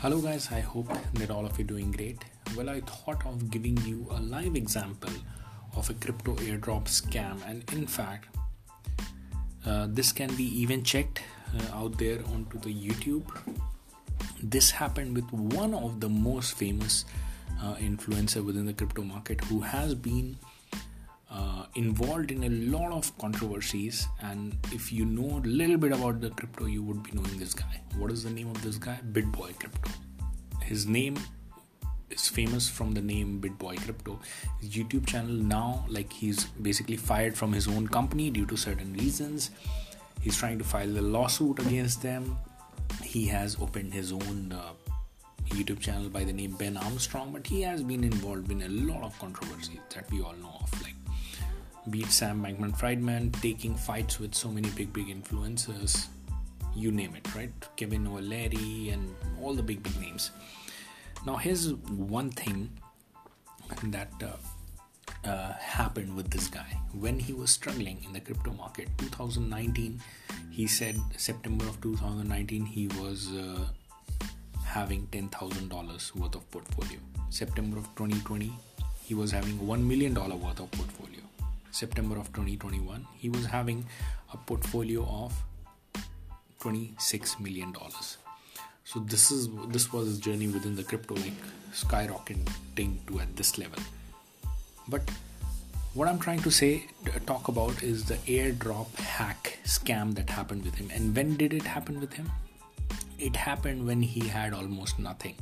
Hello, guys. I hope that all of you are doing great. Well, I thought of giving you a live example of a crypto airdrop scam, and in fact, uh, this can be even checked uh, out there onto the YouTube. This happened with one of the most famous uh, influencer within the crypto market who has been involved in a lot of controversies and if you know a little bit about the crypto you would be knowing this guy. What is the name of this guy? Bitboy crypto. His name is famous from the name bitboy crypto. His youtube channel now like he's basically fired from his own company due to certain reasons. He's trying to file a lawsuit against them. He has opened his own uh, YouTube channel by the name Ben Armstrong, but he has been involved in a lot of controversies that we all know of, like beat Sam Bankman Friedman, taking fights with so many big, big influencers, you name it, right? Kevin O'Leary and all the big, big names. Now, here's one thing that uh, uh, happened with this guy when he was struggling in the crypto market 2019 he said september of 2019 he was uh, having $10,000 worth of portfolio. September of 2020, he was having $1 million worth of portfolio. September of 2021, he was having a portfolio of $26 million. So this is this was his journey within the crypto like skyrocketing to at this level. But what I'm trying to say uh, talk about is the airdrop hack scam that happened with him. And when did it happen with him? it happened when he had almost nothing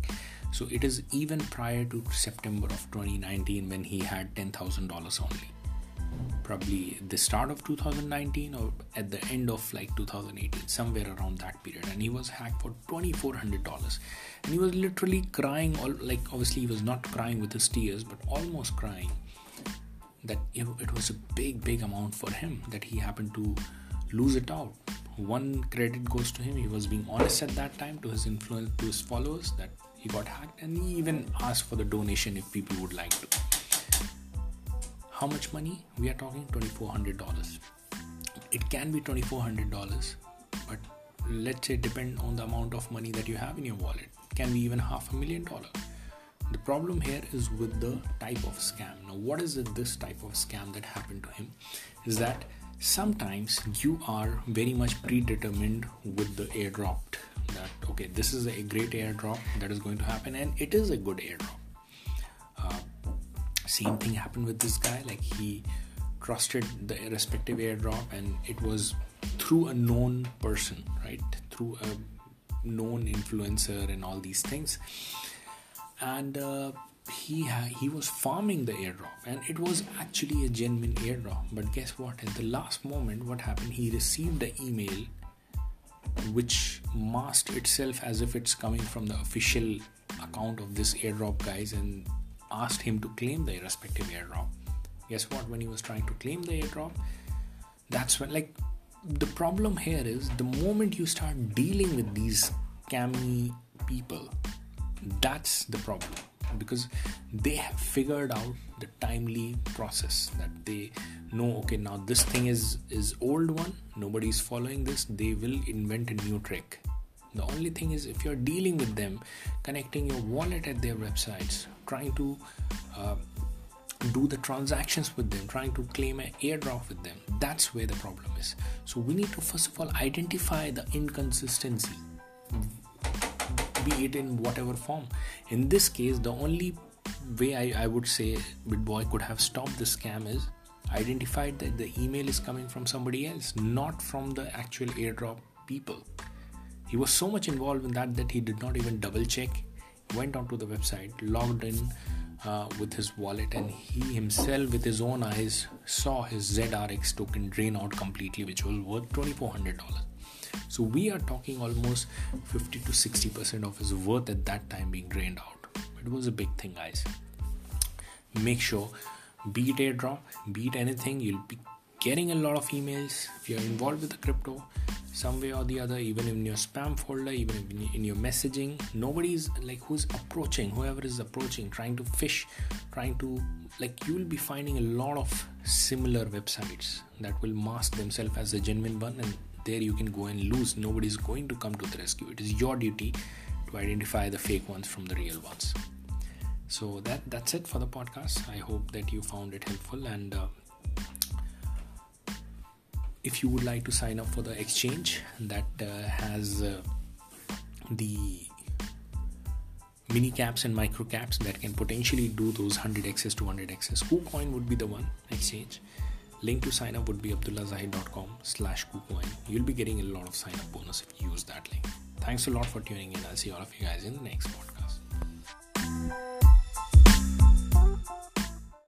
so it is even prior to september of 2019 when he had $10000 only probably the start of 2019 or at the end of like 2018 somewhere around that period. And he was hacked for $2400 and he was literally crying all like obviously he was not crying with his tears but almost crying that it was a big big amount for him that he happened to lose it out. One credit goes to him. He was being honest at that time to his influence to his followers that he got hacked and he even asked for the donation if people would like to how much money? We are talking $2400 it can be $2400 but let's say depend on the amount of money that you have in your wallet. It can be even half a million dollar. The problem here is with the type of scam. Now what is it this type of scam that happened to him? Is that sometimes you are very much predetermined with the airdrop that okay this is a great airdrop that is going to happen and it is a good airdrop same thing happened with this guy. Like he trusted the respective airdrop and it was through a known person right? Through a known influencer and all these things. And uh, he ha- he was farming the airdrop and it was actually a genuine airdrop. But guess what? At the last moment what happened? He received the email which masked itself as if it's coming from the official account of this airdrop guys and asked him to claim the respective airdrop. Guess what? When he was trying to claim the airdrop that's when like the problem here is the moment you start dealing with these scammy people that's the problem. Because they have figured out the timely process that they know okay now this thing is is old one. Nobody's following this. They will invent a new trick the only thing is if you're dealing with them connecting your wallet at their websites trying to uh, do the transactions with them trying to claim an airdrop with them that's where the problem is so we need to first of all identify the inconsistency be it in whatever form. In this case, the only way I, I would say Bitboy could have stopped the scam is identified that the email is coming from somebody else, not from the actual airdrop people. He was so much involved in that that he did not even double check. Went onto the website, logged in uh, with his wallet, and he himself, with his own eyes, saw his ZRX token drain out completely, which was worth $2,400 so we are talking almost 50 to 60 percent of his worth at that time being drained out. It was a big thing guys. Make sure be it airdrop be it anything you'll be getting a lot of emails. If you're involved with the crypto some way or the other even in your spam folder even in your messaging nobody's like who's approaching whoever is approaching trying to fish trying to like you will be finding a lot of similar websites that will mask themselves as a genuine one and there you can go and lose nobody's going to come to the rescue it is your duty to identify the fake ones from the real ones. So that that's it for the podcast. I hope that you found it helpful and. Uh, if you would like to sign up for the exchange that uh, has uh, the mini caps and micro caps that can potentially do those 100x's to 100x's KuCoin would be the one exchange. Link to sign up would be abdullahzahid.com slash KuCoin. You'll be getting a lot of sign up bonus if you use that link. Thanks a lot for tuning in. I'll see all of you guys in the next podcast